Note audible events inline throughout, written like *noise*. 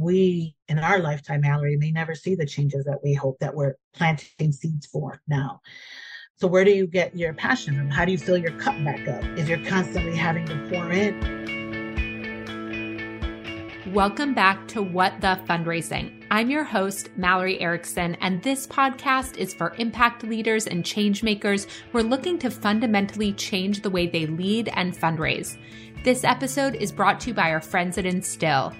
We in our lifetime, Mallory, may never see the changes that we hope that we're planting seeds for now. So where do you get your passion from? How do you fill your cup back up if you're constantly having to pour in? Welcome back to What the Fundraising. I'm your host, Mallory Erickson, and this podcast is for impact leaders and change makers who are looking to fundamentally change the way they lead and fundraise. This episode is brought to you by our friends at Instil.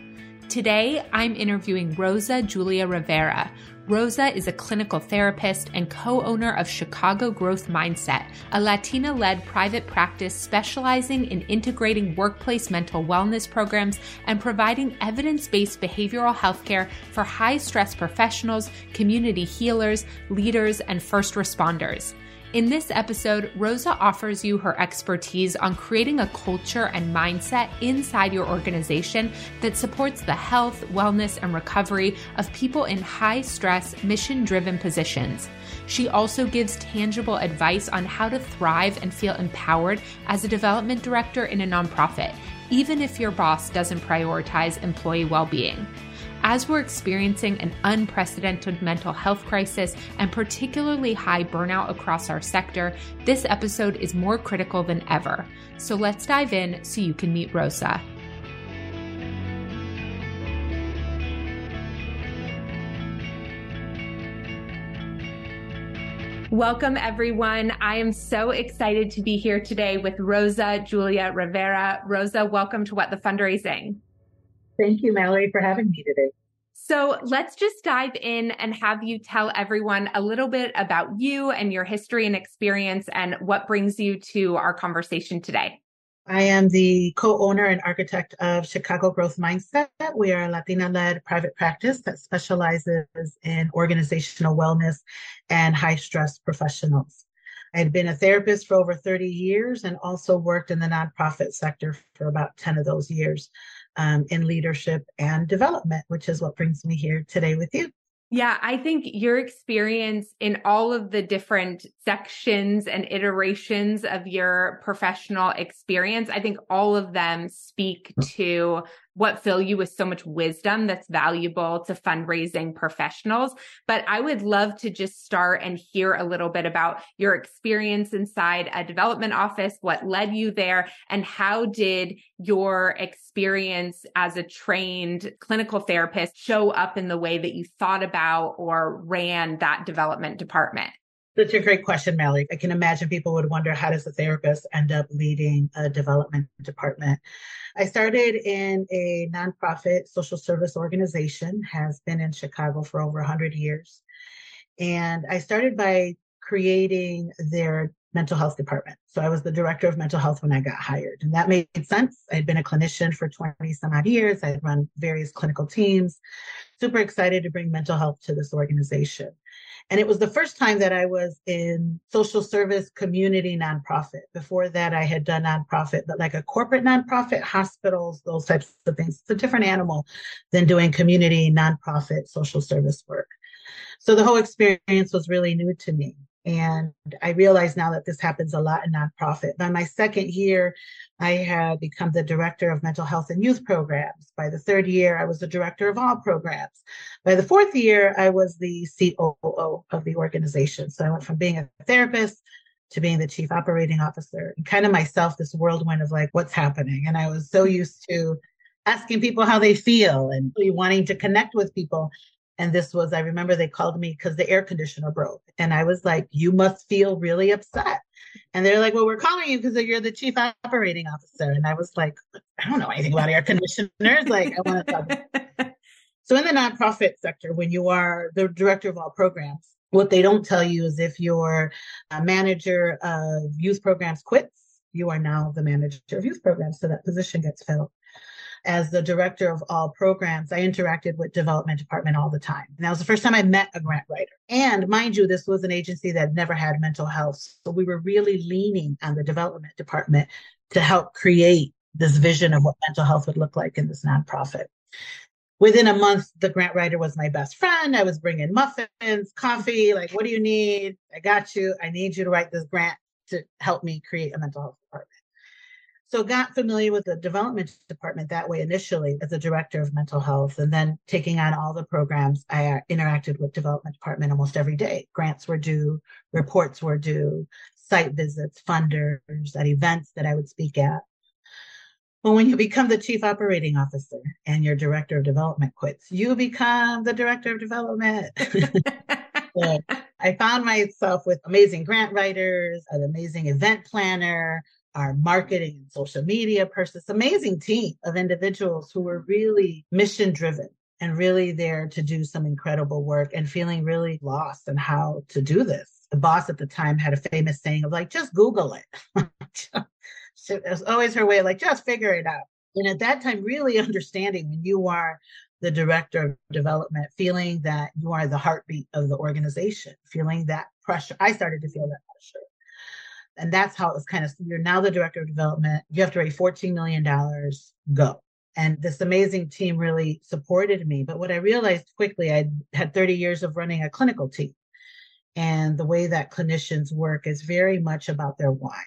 Today, I'm interviewing Rosa Julia Rivera. Rosa is a clinical therapist and co owner of Chicago Growth Mindset, a Latina led private practice specializing in integrating workplace mental wellness programs and providing evidence based behavioral health care for high stress professionals, community healers, leaders, and first responders. In this episode, Rosa offers you her expertise on creating a culture and mindset inside your organization that supports the health, wellness, and recovery of people in high stress, mission driven positions. She also gives tangible advice on how to thrive and feel empowered as a development director in a nonprofit, even if your boss doesn't prioritize employee well being. As we're experiencing an unprecedented mental health crisis and particularly high burnout across our sector, this episode is more critical than ever. So let's dive in so you can meet Rosa. Welcome, everyone. I am so excited to be here today with Rosa Julia Rivera. Rosa, welcome to What the Fundraising. Thank you, Mallory, for having me today. So let's just dive in and have you tell everyone a little bit about you and your history and experience and what brings you to our conversation today. I am the co-owner and architect of Chicago Growth Mindset. We are a Latina-led private practice that specializes in organizational wellness and high-stress professionals. I had been a therapist for over 30 years and also worked in the nonprofit sector for about 10 of those years um, in leadership and development, which is what brings me here today with you. Yeah, I think your experience in all of the different sections and iterations of your professional experience, I think all of them speak to what fill you with so much wisdom that's valuable to fundraising professionals. But I would love to just start and hear a little bit about your experience inside a development office, what led you there, and how did your experience as a trained clinical therapist show up in the way that you thought about or ran that development department? Such a great question, Malik. I can imagine people would wonder how does a therapist end up leading a development department? I started in a nonprofit social service organization, has been in Chicago for over 100 years. And I started by creating their mental health department. So I was the director of mental health when I got hired. And that made sense. I'd been a clinician for 20 some odd years. I'd run various clinical teams. Super excited to bring mental health to this organization. And it was the first time that I was in social service community nonprofit. Before that, I had done nonprofit, but like a corporate nonprofit, hospitals, those types of things. It's a different animal than doing community nonprofit social service work. So the whole experience was really new to me. And I realize now that this happens a lot in nonprofit. By my second year, I had become the director of mental health and youth programs. By the third year, I was the director of all programs. By the fourth year, I was the COO of the organization. So I went from being a therapist to being the chief operating officer and kind of myself, this whirlwind of like, what's happening? And I was so used to asking people how they feel and really wanting to connect with people. And this was, I remember they called me because the air conditioner broke. And I was like, you must feel really upset. And they're like, well, we're calling you because you're the chief operating officer. And I was like, I don't know anything about air conditioners. Like, I want to talk. *laughs* so in the nonprofit sector, when you are the director of all programs, what they don't tell you is if your uh, manager of youth programs quits, you are now the manager of youth programs. So that position gets filled. As the director of all programs, I interacted with development department all the time. And that was the first time I met a grant writer. And mind you, this was an agency that never had mental health. So we were really leaning on the development department to help create this vision of what mental health would look like in this nonprofit. Within a month, the grant writer was my best friend. I was bringing muffins, coffee, like, what do you need? I got you. I need you to write this grant to help me create a mental health department. So got familiar with the development department that way initially as a director of mental health and then taking on all the programs. I uh, interacted with development department almost every day. Grants were due, reports were due, site visits, funders at events that I would speak at. Well, when you become the chief operating officer and your director of development quits, you become the director of development. *laughs* I found myself with amazing grant writers, an amazing event planner, our marketing and social media person, this amazing team of individuals who were really mission driven and really there to do some incredible work and feeling really lost in how to do this. The boss at the time had a famous saying of like, just Google it. *laughs* it was always her way like, just figure it out. And at that time, really understanding when you are the director of development, feeling that you are the heartbeat of the organization, feeling that pressure. I started to feel that pressure and that's how it was kind of, you're now the director of development. You have to raise $14 million, go. And this amazing team really supported me. But what I realized quickly, I had 30 years of running a clinical team. And the way that clinicians work is very much about their why.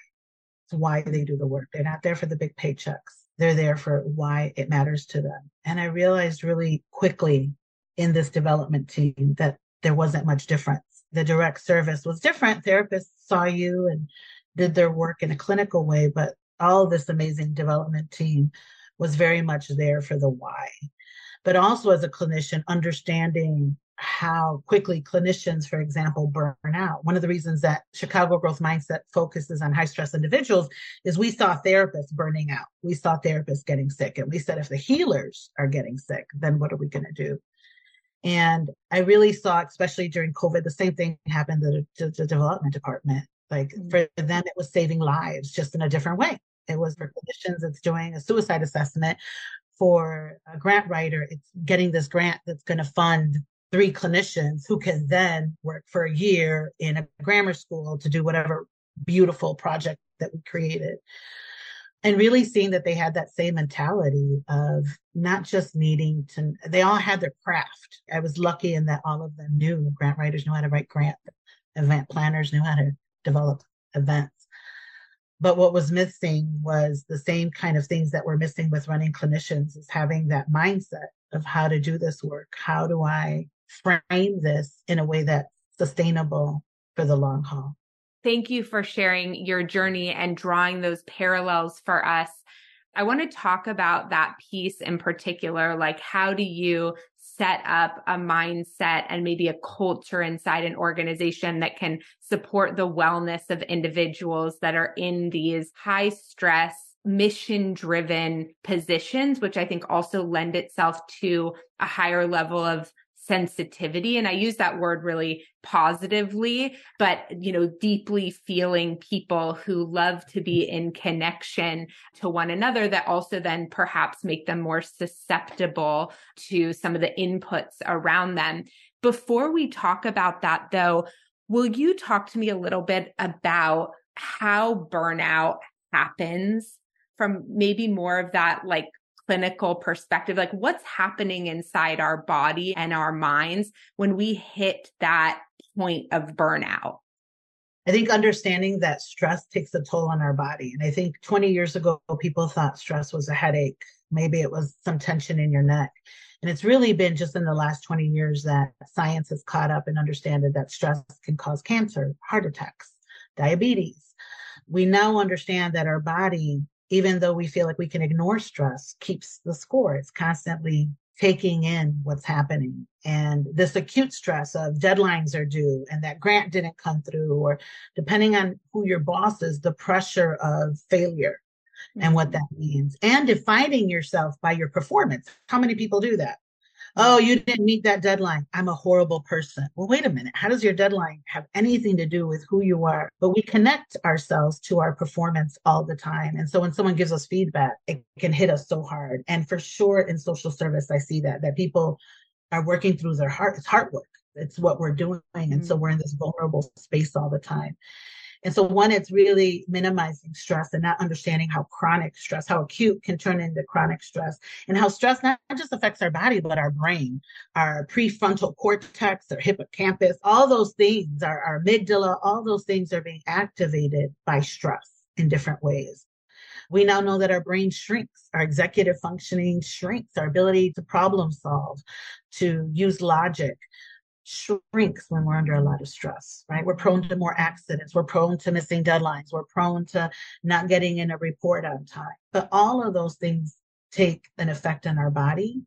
It's why they do the work. They're not there for the big paychecks. They're there for why it matters to them. And I realized really quickly in this development team that there wasn't much difference. The direct service was different. Therapists saw you and did their work in a clinical way, but all this amazing development team was very much there for the why. But also as a clinician, understanding how quickly clinicians, for example, burn out. One of the reasons that Chicago Growth Mindset focuses on high stress individuals is we saw therapists burning out. We saw therapists getting sick. And we said, if the healers are getting sick, then what are we going to do? And I really saw, especially during COVID, the same thing happened to, to the development department. Like mm-hmm. for them, it was saving lives just in a different way. It was for clinicians, it's doing a suicide assessment. For a grant writer, it's getting this grant that's going to fund three clinicians who can then work for a year in a grammar school to do whatever beautiful project that we created. And really seeing that they had that same mentality of not just needing to, they all had their craft. I was lucky in that all of them knew grant writers knew how to write grant, event planners knew how to develop events. But what was missing was the same kind of things that we're missing with running clinicians is having that mindset of how to do this work. How do I frame this in a way that's sustainable for the long haul? Thank you for sharing your journey and drawing those parallels for us. I want to talk about that piece in particular. Like, how do you set up a mindset and maybe a culture inside an organization that can support the wellness of individuals that are in these high stress mission driven positions, which I think also lend itself to a higher level of sensitivity and i use that word really positively but you know deeply feeling people who love to be in connection to one another that also then perhaps make them more susceptible to some of the inputs around them. Before we talk about that though will you talk to me a little bit about how burnout happens from maybe more of that like clinical perspective, like what's happening inside our body and our minds when we hit that point of burnout? I think understanding that stress takes a toll on our body. And I think 20 years ago, people thought stress was a headache. Maybe it was some tension in your neck. And it's really been just in the last 20 years that science has caught up and understood that stress can cause cancer, heart attacks, diabetes. We now understand that our body even though we feel like we can ignore stress, keeps the score. It's constantly taking in what's happening. And this acute stress of deadlines are due and that grant didn't come through, or depending on who your boss is, the pressure of failure and what mm-hmm. that means, and defining yourself by your performance. How many people do that? Oh, you didn't meet that deadline. I'm a horrible person. Well, wait a minute. How does your deadline have anything to do with who you are? But we connect ourselves to our performance all the time. And so when someone gives us feedback, it can hit us so hard. And for sure in social service, I see that, that people are working through their heart. It's heart work. It's what we're doing. And so mm. we're in this vulnerable space all the time. And so one, it's really minimizing stress and not understanding how chronic stress, how acute can turn into chronic stress and how stress not just affects our body, but our brain, our prefrontal cortex, our hippocampus, all those things, our, our amygdala, all those things are being activated by stress in different ways. We now know that our brain shrinks, our executive functioning shrinks, our ability to problem solve, to use logic, shrinks when we're under a lot of stress, right? We're prone to more accidents. We're prone to missing deadlines. We're prone to not getting in a report on time. But all of those things take an effect on our body.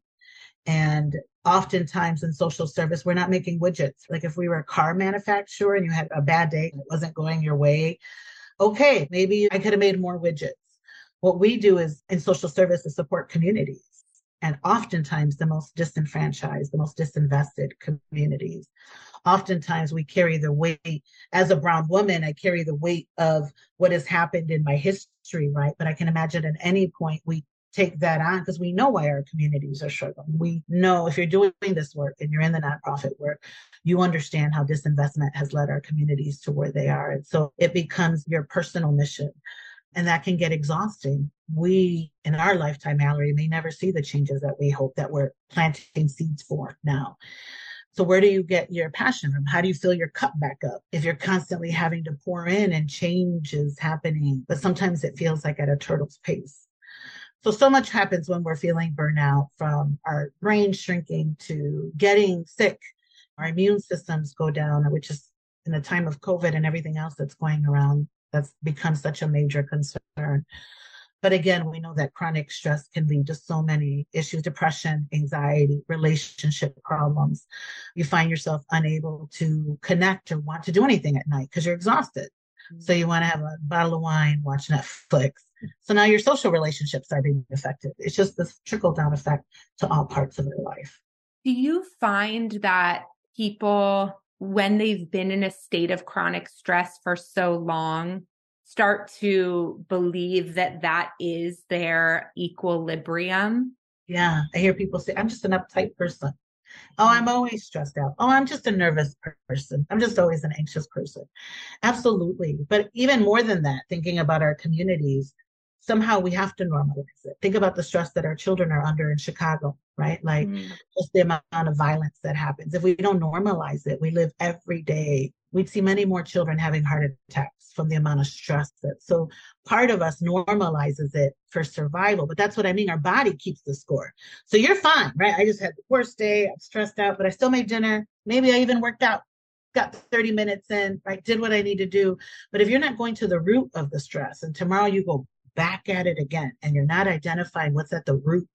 And oftentimes in social service, we're not making widgets. Like if we were a car manufacturer and you had a bad day and it wasn't going your way, okay, maybe I could have made more widgets. What we do is in social service is support communities and oftentimes the most disenfranchised, the most disinvested communities. Oftentimes we carry the weight, as a brown woman, I carry the weight of what has happened in my history, right? But I can imagine at any point we take that on because we know why our communities are struggling. We know if you're doing this work and you're in the nonprofit work, you understand how disinvestment has led our communities to where they are. And so it becomes your personal mission and that can get exhausting. We, in our lifetime, Mallory, may never see the changes that we hope that we're planting seeds for now. So where do you get your passion from? How do you fill your cup back up if you're constantly having to pour in and change is happening, but sometimes it feels like at a turtle's pace. So, so much happens when we're feeling burnout from our brain shrinking to getting sick. Our immune systems go down, which is in the time of COVID and everything else that's going around that's become such a major concern. But again, we know that chronic stress can lead to so many issues depression, anxiety, relationship problems. You find yourself unable to connect or want to do anything at night because you're exhausted. Mm-hmm. So you want to have a bottle of wine, watch Netflix. So now your social relationships are being affected. It's just this trickle down effect to all parts of your life. Do you find that people when they've been in a state of chronic stress for so long start to believe that that is their equilibrium. Yeah, I hear people say, I'm just an uptight person. Oh, I'm always stressed out. Oh, I'm just a nervous person. I'm just always an anxious person. Absolutely. But even more than that, thinking about our communities, somehow we have to normalize it. Think about the stress that our children are under in Chicago, right? Like mm. just the amount of violence that happens. If we don't normalize it, we live every day. We'd see many more children having heart attacks from the amount of stress that. So part of us normalizes it for survival, but that's what I mean. Our body keeps the score. So you're fine, right? I just had the worst day. I'm stressed out, but I still made dinner. Maybe I even worked out got 30 minutes in, right? Did what I need to do. But if you're not going to the root of the stress and tomorrow you go back at it again and you're not identifying what's at the root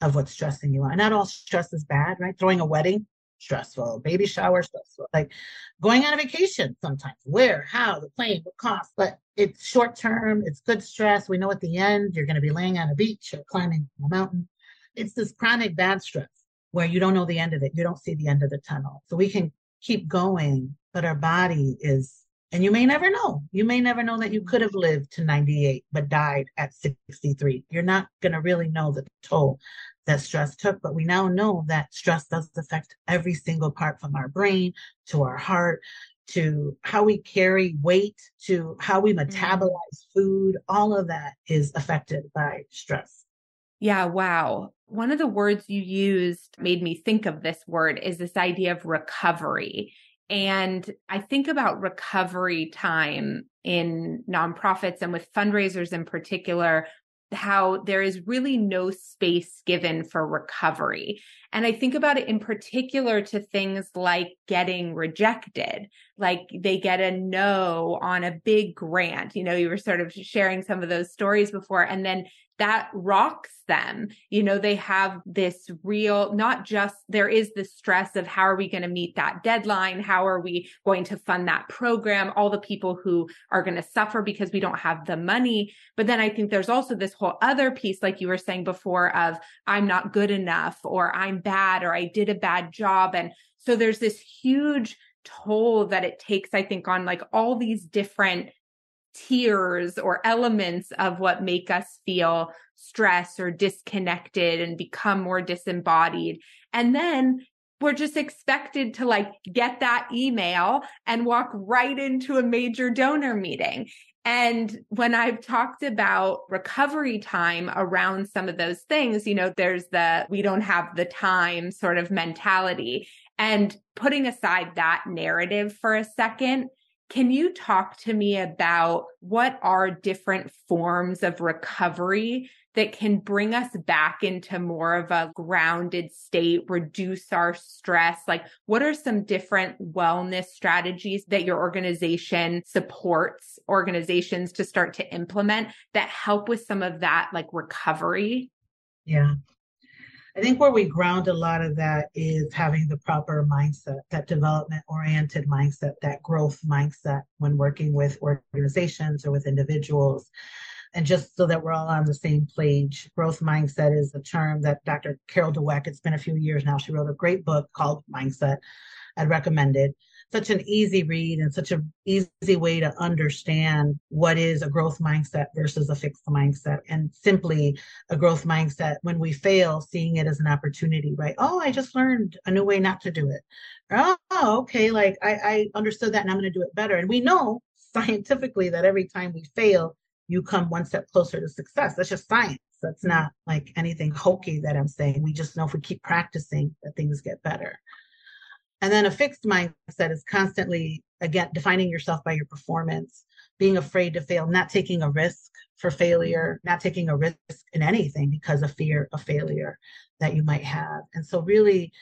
of what's stressing you out. Not all stress is bad, right? Throwing a wedding, stressful. Baby shower, stressful. Like going on a vacation sometimes. Where, how, the plane, what cost. But it's short term, it's good stress. We know at the end you're going to be laying on a beach or climbing a mountain. It's this chronic bad stress where you don't know the end of it. You don't see the end of the tunnel. So we can keep going, but our body is and you may never know. You may never know that you could have lived to 98 but died at 63. You're not going to really know the toll that stress took, but we now know that stress does affect every single part from our brain to our heart to how we carry weight to how we mm-hmm. metabolize food. All of that is affected by stress. Yeah, wow. One of the words you used made me think of this word is this idea of recovery. And I think about recovery time in nonprofits and with fundraisers in particular, how there is really no space given for recovery. And I think about it in particular to things like getting rejected, like they get a no on a big grant. You know, you were sort of sharing some of those stories before, and then that rocks them. You know, they have this real, not just there is the stress of how are we going to meet that deadline? How are we going to fund that program? All the people who are going to suffer because we don't have the money. But then I think there's also this whole other piece, like you were saying before, of I'm not good enough or I'm bad or I did a bad job. And so there's this huge toll that it takes, I think, on like all these different tiers or elements of what make us feel stress or disconnected and become more disembodied. And then we're just expected to like get that email and walk right into a major donor meeting. And when I've talked about recovery time around some of those things, you know, there's the we don't have the time sort of mentality. And putting aside that narrative for a second, can you talk to me about what are different forms of recovery that can bring us back into more of a grounded state, reduce our stress? Like, what are some different wellness strategies that your organization supports organizations to start to implement that help with some of that, like recovery? Yeah. I think where we ground a lot of that is having the proper mindset, that development oriented mindset, that growth mindset when working with organizations or with individuals. And just so that we're all on the same page, growth mindset is a term that Dr. Carol Dweck, it's been a few years now, she wrote a great book called Mindset. I'd recommend it such an easy read and such an easy way to understand what is a growth mindset versus a fixed mindset and simply a growth mindset when we fail seeing it as an opportunity right? Oh i just learned a new way not to do it. Oh okay like i, I understood that and i'm going to do it better. And we know scientifically that every time we fail you come one step closer to success. That's just science. That's not like anything hokey that i'm saying. We just know if we keep practicing that things get better and then a fixed mindset is constantly, again, defining yourself by your performance, being afraid to fail, not taking a risk for failure, not taking a risk in anything because of fear of failure that you might have. And so, really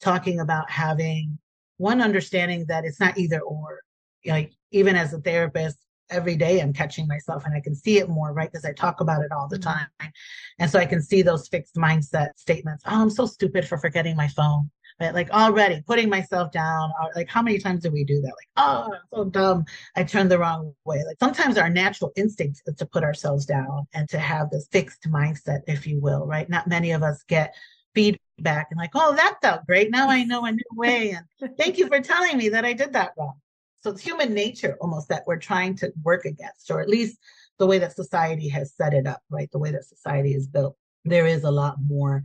talking about having one understanding that it's not either or. Like, even as a therapist, every day I'm catching myself and I can see it more, right? Because I talk about it all the mm-hmm. time. And so I can see those fixed mindset statements. Oh, I'm so stupid for forgetting my phone right? Like already putting myself down. Uh, like how many times do we do that? Like, oh, I'm so dumb. I turned the wrong way. Like sometimes our natural instinct is to put ourselves down and to have this fixed mindset, if you will, right? Not many of us get feedback and like, oh, that felt great. Now I know a new way. And thank you for telling me that I did that wrong. So it's human nature almost that we're trying to work against, or at least the way that society has set it up, right? The way that society is built. There is a lot more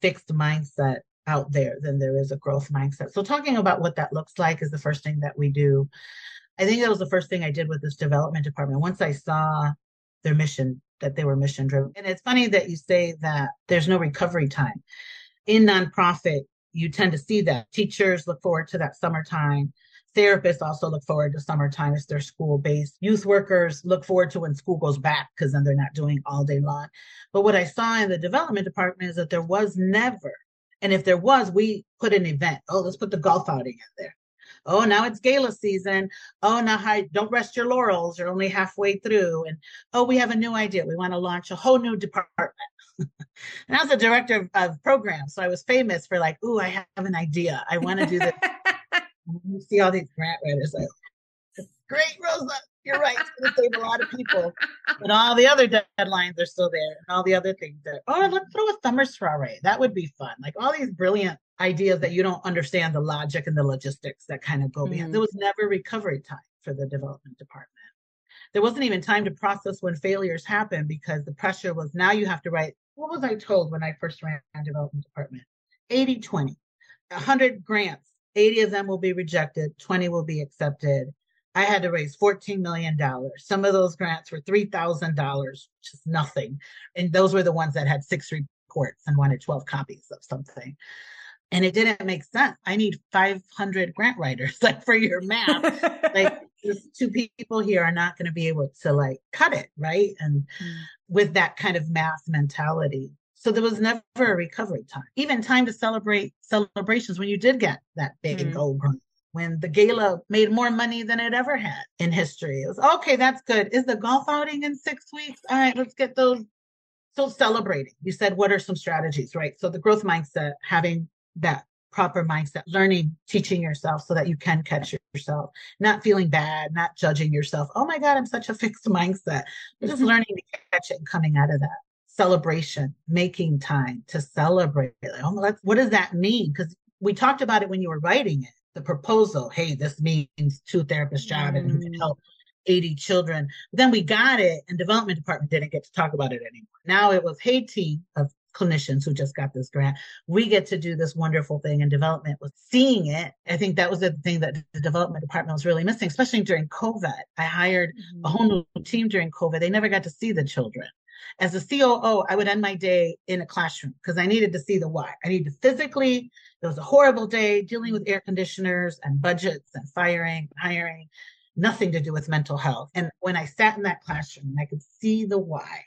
fixed mindset out there than there is a growth mindset. So talking about what that looks like is the first thing that we do. I think that was the first thing I did with this development department. Once I saw their mission, that they were mission driven. And it's funny that you say that there's no recovery time. In nonprofit, you tend to see that. Teachers look forward to that summertime. Therapists also look forward to summertime. It's their school based. Youth workers look forward to when school goes back because then they're not doing all day long. But what I saw in the development department is that there was never and if there was, we put an event. Oh, let's put the golf outing in there. Oh, now it's gala season. Oh, now hi, don't rest your laurels. You're only halfway through. And oh, we have a new idea. We want to launch a whole new department. *laughs* and I was the director of, of, programs, so I was famous for like, ooh, I have an idea. I want to do this. *laughs* you see all these grant writers like, great, Rosa you're right. It's going to save a lot of people. But all the other deadlines are still there, and all the other things that, oh, let's throw a summer soiree. That would be fun. Like all these brilliant ideas that you don't understand the logic and the logistics that kind of go mm-hmm. behind. There was never recovery time for the development department. There wasn't even time to process when failures happen because the pressure was now you have to write. What was I told when I first ran development department? 80 20, 100 grants. 80 of them will be rejected, 20 will be accepted I had to raise $14 million. Some of those grants were $3,000, which is nothing. And those were the ones that had six reports and wanted 12 copies of something. And it didn't make sense. I need 500 grant writers, *laughs* like for your math. like *laughs* two people here are not going to be able to like cut it, right? And mm. with that kind of math mentality. So there was never a recovery time, even time to celebrate celebrations when you did get that big mm. gold grant when the gala made more money than it ever had in history. It was okay, that's good. Is the golf outing in six weeks? All right, let's get those. So celebrating. You said, what are some strategies, right? So the growth mindset, having that proper mindset, learning, teaching yourself so that you can catch yourself, not feeling bad, not judging yourself. Oh my God, I'm such a *laughs* fixed mindset. Just mm-hmm. learning to catch it and coming out of that. Celebration, making time to celebrate. Like, oh, what does that mean? Because we talked about it when you were writing it. The proposal, hey, this means two therapist job and you can mm. help 80 children. Then we got it and development department didn't get to talk about it anymore. Now it was, hey team of clinicians who just got this grant. We get to do this wonderful thing and development was seeing it. I think that was the thing that the development department was really missing, especially during COVID. I hired mm-hmm. a whole new team during COVID. They never got to see the children. As a COO, I would end my day in a classroom because I needed to see the why. I needed to physically, it was a horrible day dealing with air conditioners and budgets and firing, hiring, nothing to do with mental health. And when I sat in that classroom and I could see the why,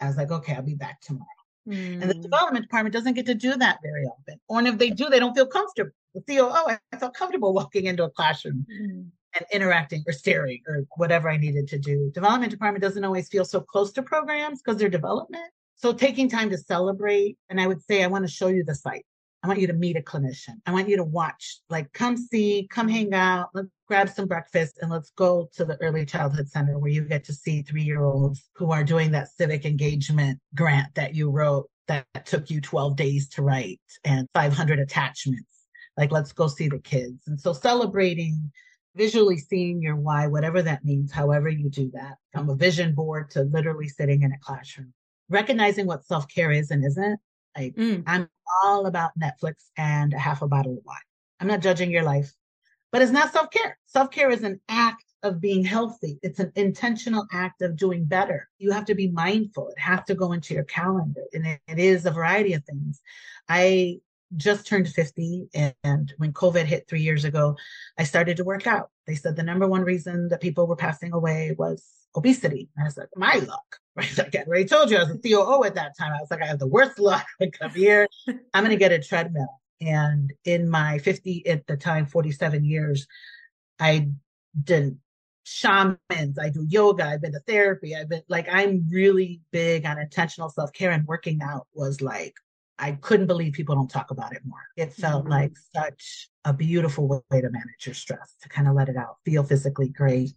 I was like, okay, I'll be back tomorrow. Mm. And the mm. development department doesn't get to do that very often. Or if they do, they don't feel comfortable. The COO, I felt comfortable walking into a classroom mm. And interacting or staring or whatever I needed to do. Development department doesn't always feel so close to programs because they're development. So taking time to celebrate, and I would say, I want to show you the site. I want you to meet a clinician. I want you to watch, like, come see, come hang out, let's grab some breakfast, and let's go to the early childhood center where you get to see three year olds who are doing that civic engagement grant that you wrote that took you 12 days to write and 500 attachments. Like, let's go see the kids. And so celebrating, visually seeing your why, whatever that means, however you do that, from a vision board to literally sitting in a classroom, recognizing what self care is and isn't. Like, mm. I'm all about Netflix and a half a bottle of wine. I'm not judging your life, but it's not self care. Self care is an act of being healthy. It's an intentional act of doing better. You have to be mindful. It has to go into your calendar and it, it is a variety of things. I just turned 50 and when COVID hit three years ago, I started to work out. They said the number one reason that people were passing away was obesity. And I was like, my luck, *laughs* right? Like I already told you, I was a COO at that time. I was like, I have the worst luck. I come here, I'm going to get a treadmill. And in my 50, at the time, 47 years, I did shamans, I do yoga, I've been to therapy, I've been like, I'm really big on intentional self care and working out was like, I couldn't believe people don't talk about it more. It felt mm-hmm. like such a beautiful way to manage your stress, to kind of let it out, feel physically great.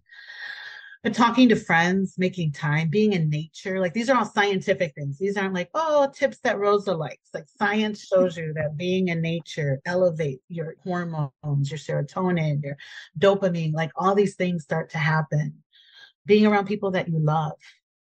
But talking to friends, making time, being in nature, like these are all scientific things. These aren't like, oh, tips that Rosa likes. Like science *laughs* shows you that being in nature elevate your hormones, your serotonin, your dopamine, like all these things start to happen. Being around people that you love.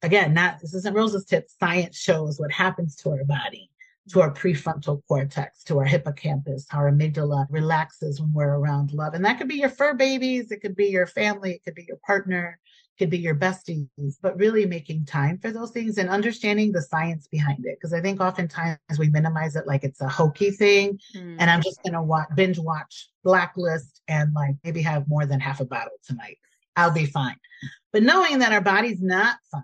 Again, not this isn't Rosa's tip. Science shows what happens to our body to our prefrontal cortex, to our hippocampus, our amygdala relaxes when we're around love. And that could be your fur babies, it could be your family, it could be your partner, it could be your besties, but really making time for those things and understanding the science behind it. Because I think oftentimes we minimize it like it's a hokey thing. Mm. And I'm just going to watch, binge watch Blacklist and like maybe have more than half a bottle tonight. I'll be fine. But knowing that our body's not fine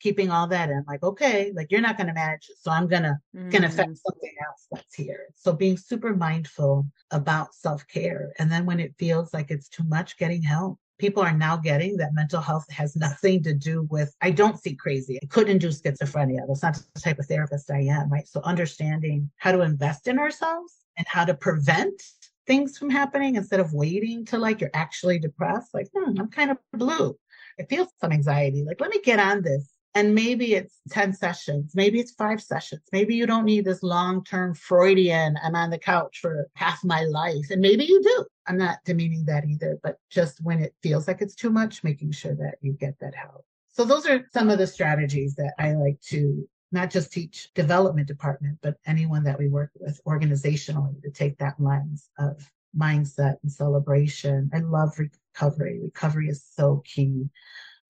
keeping all that in like okay like you're not going to manage it so i'm going to mm. can affect something else that's here. So being super mindful about self-care and then when it feels like it's too much getting help. People are now getting that mental health has nothing to do with i don't see crazy i couldn't do schizophrenia that's not the type of therapist i am right? So understanding how to invest in ourselves and how to prevent things from happening instead of waiting till like you're actually depressed like hmm, i'm kind of blue I feel some anxiety. Like, let me get on this and maybe it's 10 sessions, maybe it's five sessions. Maybe you don't need this long term Freudian, I'm on the couch for half my life. And maybe you do. I'm not demeaning that either, but just when it feels like it's too much, making sure that you get that help. So those are some of the strategies that I like to not just teach development department, but anyone that we work with organizationally to take that lens of mindset and celebration. I love recovery. Recovery is so key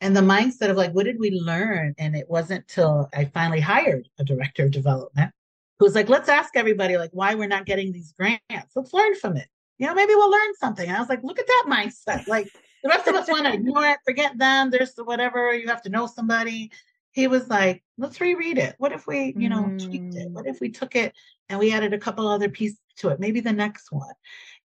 and the mindset of like, what did we learn? And it wasn't till I finally hired a director of development who was like, let's ask everybody like why we're not getting these grants. Let's learn from it. You know, maybe we'll learn something. And I was like, look at that mindset. Like the rest of us want to ignore it, forget them. There's the whatever, you have to know somebody. He was like, let's reread it. What if we, you know, mm. tweaked it? What if we took it and we added a couple other pieces to it? Maybe the next one.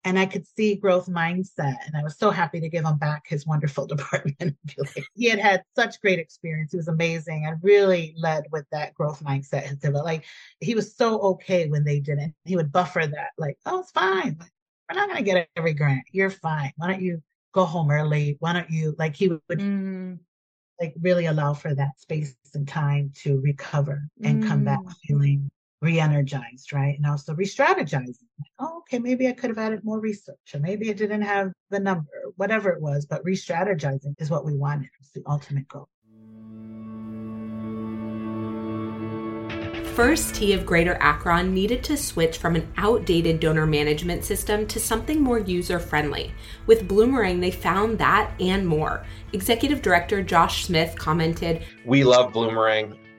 And I could see growth mindset. And I was so happy to give him back his wonderful *laughs* department. *laughs* he had had such great experience. He was amazing and really led with that growth mindset. And so, like he was so okay when they didn't. He would buffer that, like, oh, it's fine. We're not going to get every grant. You're fine. Why don't you go home early? Why don't you, like, he would mm. like really allow for that space and time to recover and mm. come back mm. feeling re-energized, right? And also re-strategizing. oh, okay, maybe I could have added more research, or maybe it didn't have the number, whatever it was. But re-strategizing is what we wanted. It's the ultimate goal. First Tee of Greater Akron needed to switch from an outdated donor management system to something more user friendly. With Bloomerang, they found that and more. Executive Director Josh Smith commented We love Bloomerang.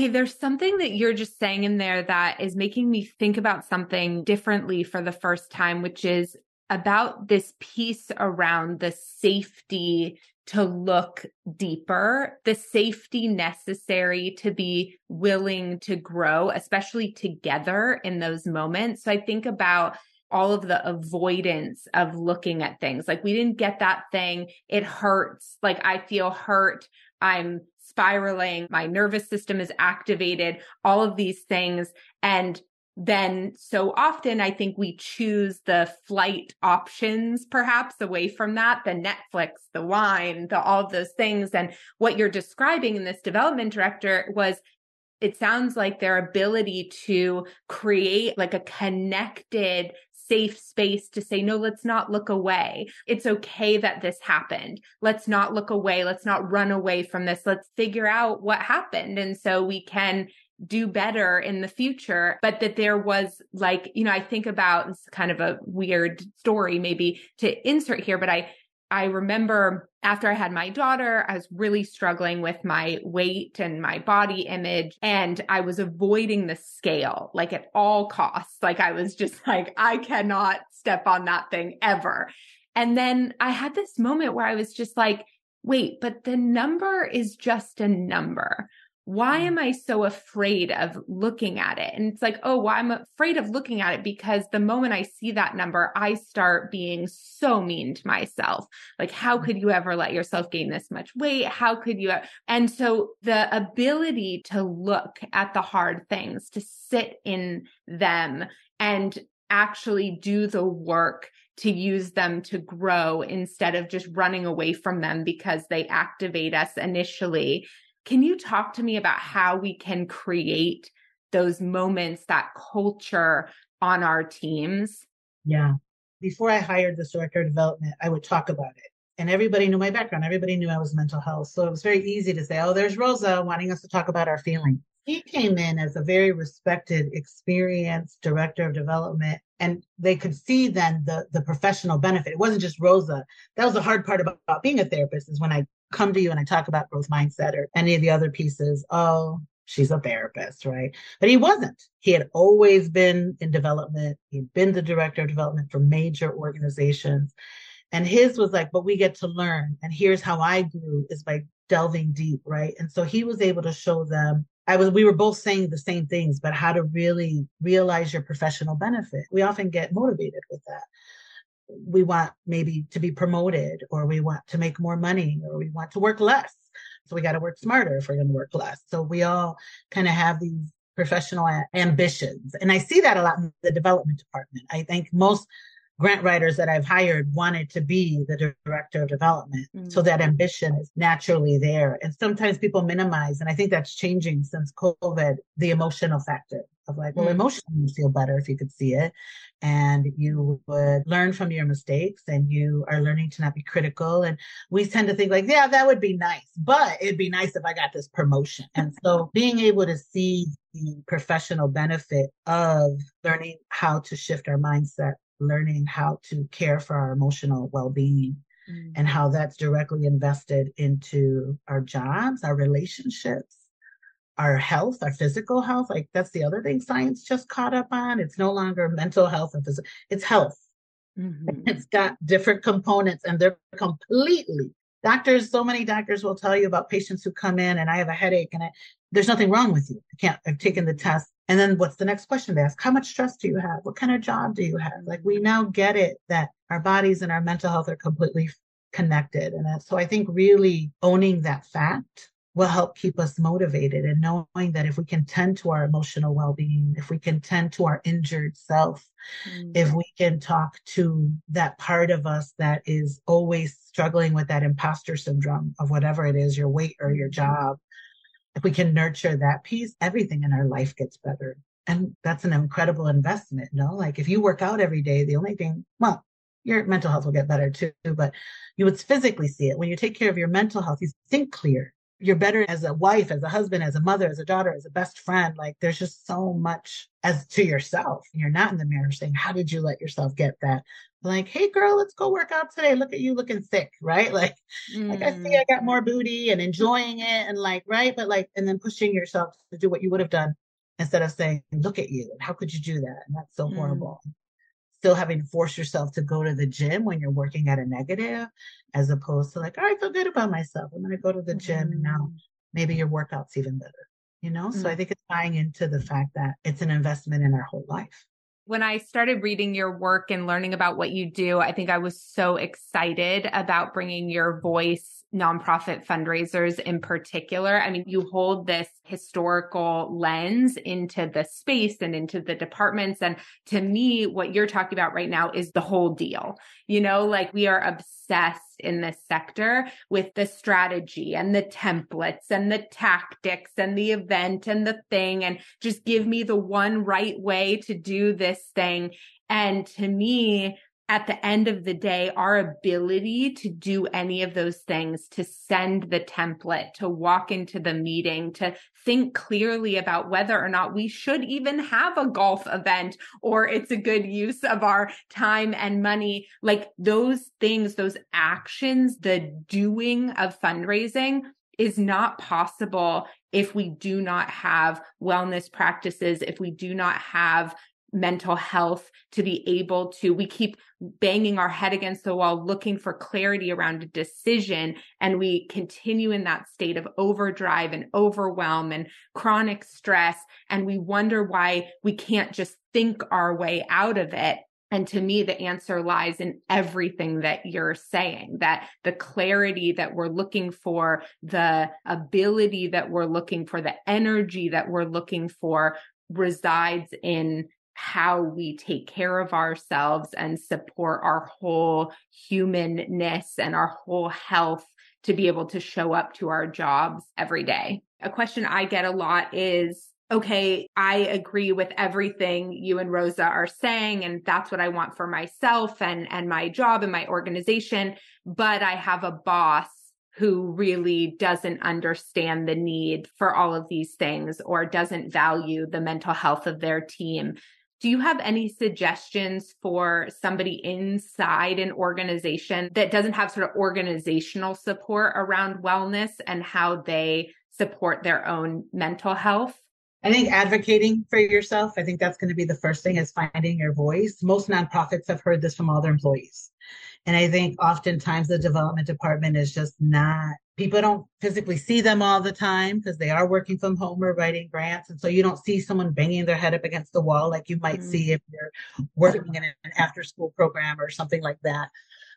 Okay, there's something that you're just saying in there that is making me think about something differently for the first time, which is about this piece around the safety to look deeper, the safety necessary to be willing to grow, especially together in those moments. So I think about all of the avoidance of looking at things. Like we didn't get that thing. It hurts. Like I feel hurt. I'm spiraling, my nervous system is activated, all of these things. And then so often I think we choose the flight options perhaps away from that, the Netflix, the wine, the all of those things. And what you're describing in this development director was it sounds like their ability to create like a connected safe space to say, no, let's not look away. It's okay that this happened. Let's not look away. Let's not run away from this. Let's figure out what happened. And so we can do better in the future. But that there was like, you know, I think about it's kind of a weird story maybe to insert here, but I I remember after I had my daughter, I was really struggling with my weight and my body image. And I was avoiding the scale like at all costs. Like I was just *laughs* like, I cannot step on that thing ever. And then I had this moment where I was just like, wait, but the number is just a number why mm. am I so afraid of looking at it? And it's like, oh, well, I'm afraid of looking at it because the moment I see that number, I start being so mean to myself. Like, how mm. could you ever let yourself gain this much weight? How could you? And so the ability to look at the hard things, to sit in them and actually do the work to use them to grow instead of just running away from them because they activate us initially can you talk to me about how we can create those moments, that culture on our teams? Yeah. Before I hired this director of development, I would talk about it. And everybody knew my background. Everybody knew I was mental health. So it was very easy to say, oh, there's Rosa wanting us to talk about our feelings. He came in as a very respected, experienced director of development, and they could see then the the professional benefit. It wasn't just Rosa. That was the hard part about, about being a therapist is when I come to you and I talk about growth mindset or any of the other pieces. Oh, she's a therapist, right? But he wasn't. He had always been in development. He'd been the director of development for major organizations. And his was like, but we get to learn. And here's how I grew is by delving deep, right? And so he was able to show them I was we were both saying the same things, but how to really realize your professional benefit. We often get motivated with that. We want maybe to be promoted or we want to make more money or we want to work less. So we got to work smarter if we're going to work less. So we all kind of have these professional ambitions. And I see that a lot in the development department. I think most grant writers that I've hired wanted to be the director of development. Mm-hmm. So that ambition is naturally there. And sometimes people minimize, and I think that's changing since COVID, the emotional factor of like, well, mm-hmm. emotionally you feel better if you could see it. And you would learn from your mistakes and you are learning to not be critical. And we tend to think like, yeah, that would be nice, but it'd be nice if I got this promotion. And *laughs* so being able to see the professional benefit of learning how to shift our mindset learning how to care for our emotional well-being mm-hmm. and how that's directly invested into our jobs, our relationships, our health, our physical health. Like that's the other thing science just caught up on. It's no longer mental health and physical, it's health. *laughs* Mm-hmm. It's got different components and they're completely doctors. So many doctors will tell you about patients who come in and I have a headache and I, there's nothing wrong with you. I can't, I've taken the test. And then what's the next question they ask? How much stress do you have? What kind of job do you have? Like we now get it that our bodies and our mental health are completely connected. And so I think really owning that fact will help keep us motivated and knowing that if we can tend to our emotional well-being if we can tend to our injured self mm-hmm. if we can talk to that part of us that is always struggling with that imposter syndrome of whatever it is your weight or your mm-hmm. job if we can nurture that piece everything in our life gets better and that's an incredible investment no like if you work out every day the only thing well your mental health will get better too but you would physically see it when you take care of your mental health you think clear you're better as a wife, as a husband, as a mother, as a daughter, as a best friend. Like there's just so much as to yourself. You're not in the mirror saying, How did you let yourself get that? Like, hey girl, let's go work out today. Look at you looking thick, *laughs* right? Like, mm. like I see I got more booty and enjoying it and like, right. But like, and then pushing yourself to do what you would have done instead of saying, Look at you. How could you do that? And that's so mm. horrible still having to force yourself to go to the gym when you're working at a negative, as opposed to like, oh, I feel good about myself. I'm going to go to the gym mm-hmm. and now mm-hmm. maybe your workout's even better, you know? Mm-hmm. So I mm. think it's tying into the fact that it's an investment in our whole life. When I started reading your work and learning about what you do, I think I was so excited about bringing your voice nonprofit fundraisers in particular. I mean, you hold this historical lens into the space and into the departments. And to me, what you're talking about right now is the whole deal. You know, like we are obsessed in this sector with the strategy and the templates and the tactics and the event and the thing and just give me the one right way to do this thing. And to me, at the end of the day, our ability to do any of those things, to send the template, to walk into the meeting, to think clearly about whether or not we should even have a golf event or it's a good use of our time and money. Like those things, those actions, the doing of fundraising is not possible if we do not have wellness practices, if we do not have mental health to be able to we keep banging our head against the wall looking for clarity around a decision and we continue in that state of overdrive and overwhelm and chronic stress and we wonder why we can't just think our way out of it. And to me, the answer lies in everything that you're saying that the clarity that we're looking for, the ability that we're looking for, the energy that we're looking for resides in how we take care of ourselves and support our whole humanness and our whole health to be able to show up to our jobs every day. A question I get a lot is, okay, I agree with everything you and Rosa are saying, and that's what I want for myself and, and my job and my organization. But I have a boss who really doesn't understand the need for all of these things or doesn't value the mental health of their team. Do you have any suggestions for somebody inside an organization that doesn't have sort of organizational support around wellness and how they support their own mental health? I think advocating for yourself, I think that's going to be the first thing is finding your voice. Most nonprofits have heard this from all their employees. And I think oftentimes the development department is just not people don't physically see them all the time because they are working from home or writing grants. And so you don't see someone banging their head up against the wall like you might mm-hmm. see if you're working in an after school program or something like that.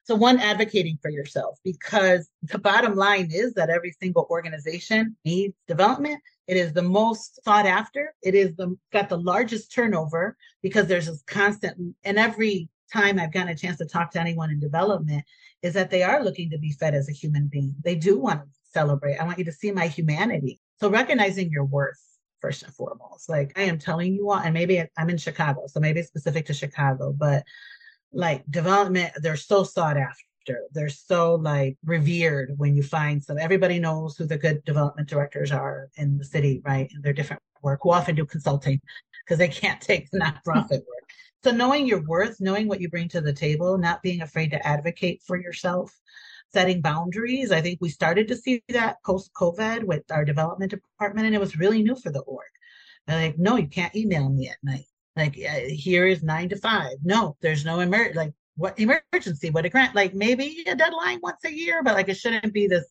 So one, advocating for yourself because the bottom line is that every single organization needs development. It is the most sought after. It is the got the largest turnover because there's this constant and every time I've gotten a chance to talk to anyone in development is that they are looking to be fed as a human being. They do want to celebrate. I want you to see my humanity. So recognizing your worth first and foremost. Like I am telling you all, and maybe I'm in Chicago, so maybe it's specific to Chicago, but like development, they're so sought after. They're so like revered when you find some. Everybody knows who the good development directors are in the city, right? And their different work, who often do consulting because they can't *laughs* take the nonprofit work. So knowing your worth, knowing what you bring to the table, not being afraid to advocate for yourself, setting boundaries. I think we started to see that post COVID with our development department, and it was really new for the org. like, no, you can't email me at night. Like, here is nine to five. No, there's no emer like what emergency, what a grant, like maybe a deadline once a year, but like it shouldn't be this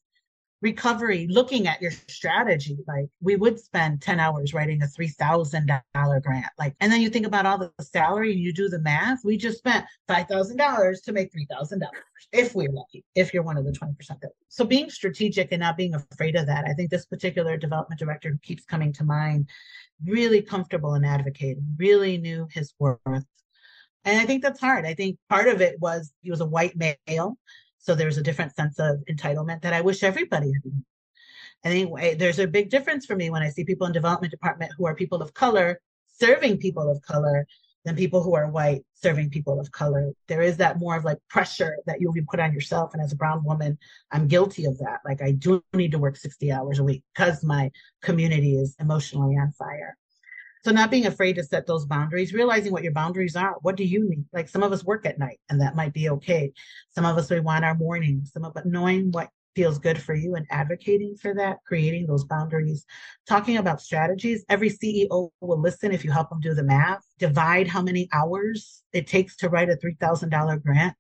recovery, looking at your strategy, like we would spend 10 hours writing a $3,000 grant. Like, and then you think about all the salary and you do the math. We just spent $5,000 to make $3,000 if we're lucky, if you're one of the 20% that. So being strategic and not being afraid of that. I think this particular development director keeps coming to mind, really comfortable in advocating, really knew his worth. And I think that's hard. I think part of it was he was a white male so there's a different sense of entitlement that I wish everybody had. I think there's a big difference for me when I see people in development department who are people of color serving people of color than people who are white serving people of color. There is that more of like pressure that you'll be put on yourself. And as a brown woman, I'm guilty of that. Like I do need to work 60 hours a week because my community is emotionally on fire. So not being afraid to set those boundaries, realizing what your boundaries are. What do you need? Like some of us work at night and that might be okay. Some of us we want our morning, some of but knowing what feels good for you and advocating for that, creating those boundaries, talking about strategies. Every CEO will listen if you help them do the math, divide how many hours it takes to write a $3,000 grant,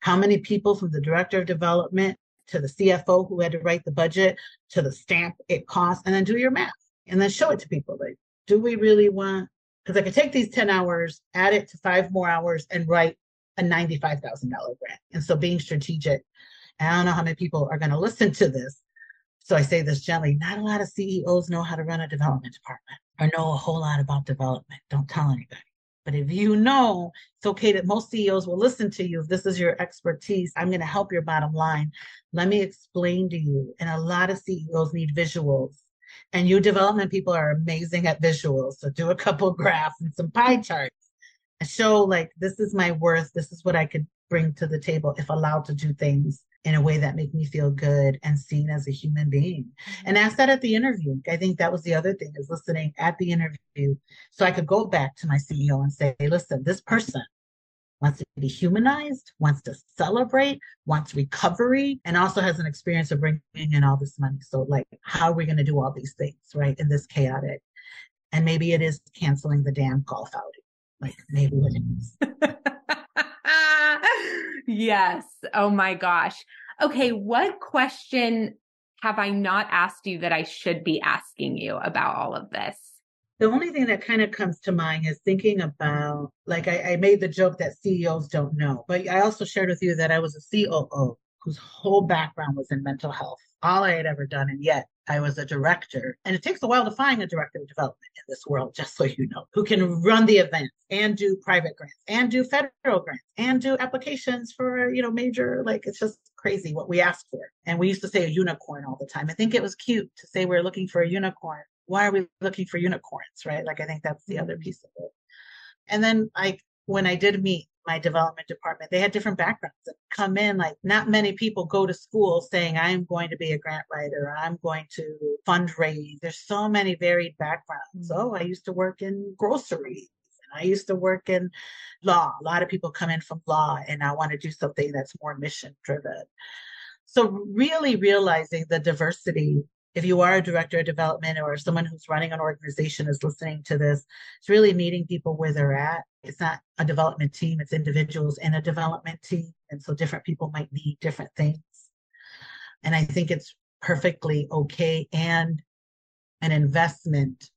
how many people from the director of development to the CFO who had to write the budget to the stamp it costs, and then do your math and then show it to people. Like, do we really want because I could take these 10 hours, add it to five more hours, and write a $95,000 grant. And so being strategic, I don't know how many people are going to listen to this. So I say this gently not a lot of CEOs know how to run a development department or know a whole lot about development. Don't tell anybody. But if you know, it's okay that most CEOs will listen to you. If this is your expertise, I'm going to help your bottom line. Let me explain to you. And a lot of CEOs need visuals and you development people are amazing at visuals. So do a couple *laughs* graphs and some pie charts and show like this is my worth. This is what I could bring to the table if allowed to do things in a way that make me feel good and seen as a human being. And ask that at the interview. I think that was the other thing is listening at the interview. So I could go back to my CEO and say, listen, this person wants to be humanized, wants to celebrate, wants recovery, and also has an experience of bringing in all this money. So, like, how are we going to do all these things, right, in this chaotic? And maybe it is canceling the damn golf outing. Like, maybe it is. *laughs* yes. Oh my gosh. Okay. What question have I not asked you that I should be asking you about all of this? The only thing that kind of comes to mind is thinking about, like, I, I, made the joke that CEOs don't know, but I also shared with you that I was a COO whose whole background was in mental health, all I had ever done. And yet I was a director. And it takes a while to find a director of development in this world, just so you know, who can run the events and do private grants and do federal grants and do applications for, you know, major, like, it's just crazy what we ask for. And we used to say a unicorn all the time. I think it was cute to say we're looking for a unicorn why are we looking for unicorns, right? Like I think that's the other piece of it. And then like when I did meet my development department, they had different backgrounds that come in. Like not many people go to school saying, I'm going to be a grant writer, I'm going to fundraise. There's so many varied backgrounds. Mm-hmm. Oh, I used to work in groceries. I used to work in law. A lot of people come in from law and I want to do something that's more mission driven. So really realizing the diversity if you are a director of development or someone who's running an organization is listening to this, it's really meeting people where they're at. It's not a development team, it's individuals in a development team. And so different people might need different things. And I think it's perfectly okay and an investment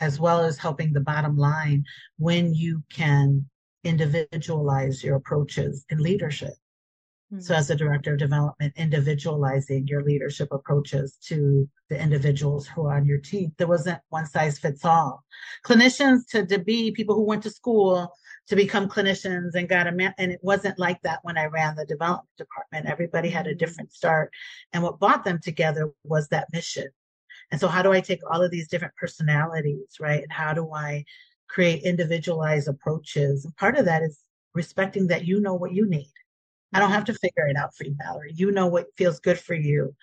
as well as helping the bottom line when you can individualize your approaches in leadership. So, mm-hmm. as a director of development, individualizing your leadership approaches to the individuals who are on your team. There wasn't one size fits all. Clinicians to, to be people who went to school to become clinicians and got a man, and it wasn't like that when I ran the development department. Everybody had a mm-hmm. different start. And what brought them together was that mission. And so, how do I take all of these different personalities, right? And how do I create individualized approaches? And part of that is respecting that you know what you need I don't have mm-hmm. to figure it out for you, Valerie. You know what feels good for you.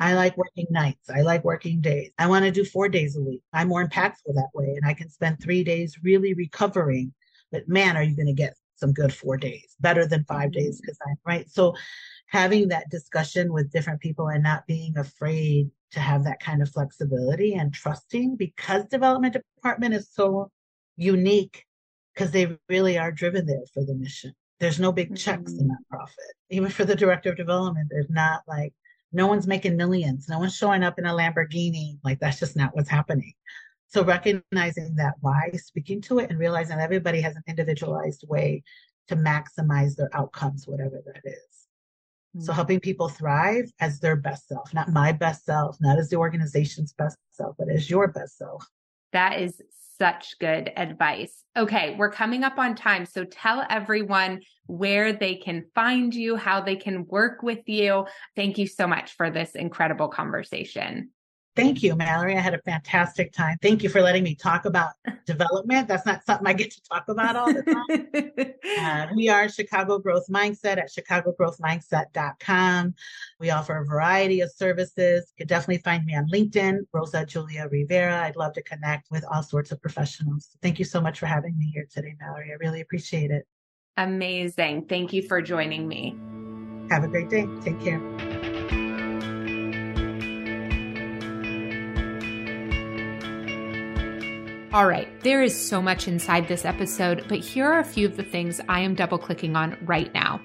I like working nights. I like working days. I want to do four days a week. I'm more impactful that way. And I can spend three days really recovering but man, are you going to get some good four days, better than five days mm-hmm. because I'm right. So having that discussion with different people and not being afraid to have that kind of flexibility and trusting because development department is so unique because they really are driven there for the mission. There's no big checks mm-hmm. in that profit. Even for the director of development, there's not like no one's making millions. No one's showing up in a Lamborghini. Like that's just not what's happening. So recognizing that why, speaking to it and realizing everybody has an individualized way to maximize their outcomes, whatever that is. Mm-hmm. So helping people thrive as their best self, not my best self, not as the organization's best self, but as your best self. That is such good advice. Okay, we're coming up on time. So tell everyone where they can find you, how they can work with you. Thank you so much for this incredible conversation. Thank you, Mallory. I had a fantastic time. Thank you for letting me talk about *laughs* development. That's not something I get to talk about all the time. uh, we are Chicago Growth Mindset at chicagogrowthmindset.com. We offer a variety of services. You can definitely find me on LinkedIn, Rosa Julia Rivera. I'd love to connect with all sorts of professionals. Thank you so much for having me here today, Mallory. I really appreciate it. Amazing. Thank you for joining me. Have a great day. Take care. All right, there is so much inside this episode, but here are a few of the things I am double clicking on right now.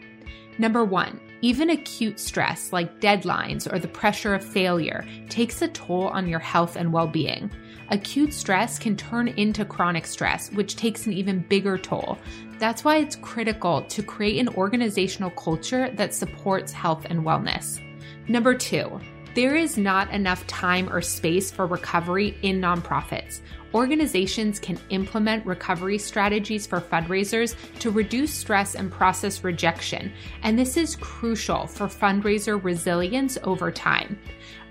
Number one, even acute stress like deadlines or the pressure of failure takes a toll on your health and well being. Acute stress can turn into chronic stress, which takes an even bigger toll. That's why it's critical to create an organizational culture that supports health and wellness. Number two, there is not enough time or space for recovery in nonprofits. Organizations can implement recovery strategies for fundraisers to reduce stress and process rejection, and this is crucial for fundraiser resilience over time.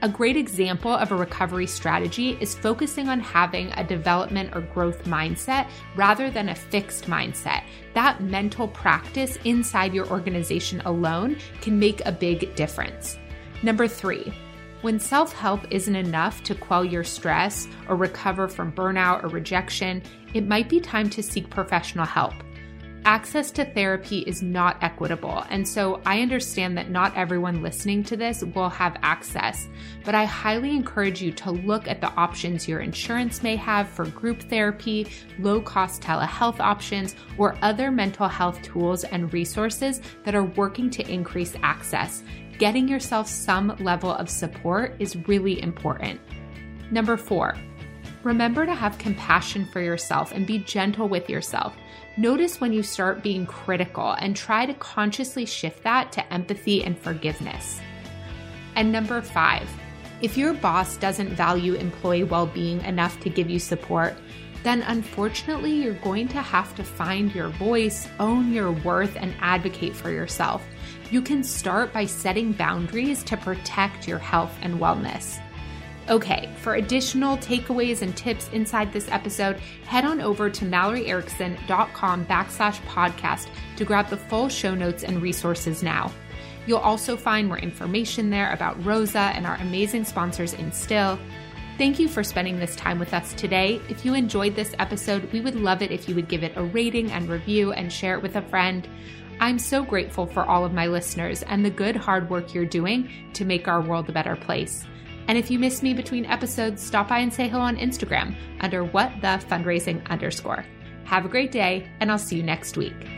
A great example of a recovery strategy is focusing on having a development or growth mindset rather than a fixed mindset. That mental practice inside your organization alone can make a big difference. Number three, when self help isn't enough to quell your stress or recover from burnout or rejection, it might be time to seek professional help. Access to therapy is not equitable, and so I understand that not everyone listening to this will have access, but I highly encourage you to look at the options your insurance may have for group therapy, low cost telehealth options, or other mental health tools and resources that are working to increase access getting yourself some level of support is really important. Number four, remember to have compassion for yourself and be gentle with yourself. Notice when you start being critical and try to consciously shift that to empathy and forgiveness. And number five, if your boss doesn't value employee well being enough to give you support, then unfortunately you're going to have to find your voice, own your worth, and advocate for yourself. You can start by setting boundaries to protect your health and wellness. Okay, for additional takeaways and tips inside this episode, head on over to malloryerickson.com backslash podcast to grab the full show notes and resources now. You'll also find more information there about Rosa and our amazing sponsors Instil. Thank you for spending this time with us today. If you enjoyed this episode, we would love it if you would give it a rating and review and share it with a friend. I'm so grateful for all of my listeners and the good hard work you're doing to make our world a better place. And if you miss me between episodes, stop by and say hello on Instagram under what the fundraising underscore. Have a great day, and I'll see you next week.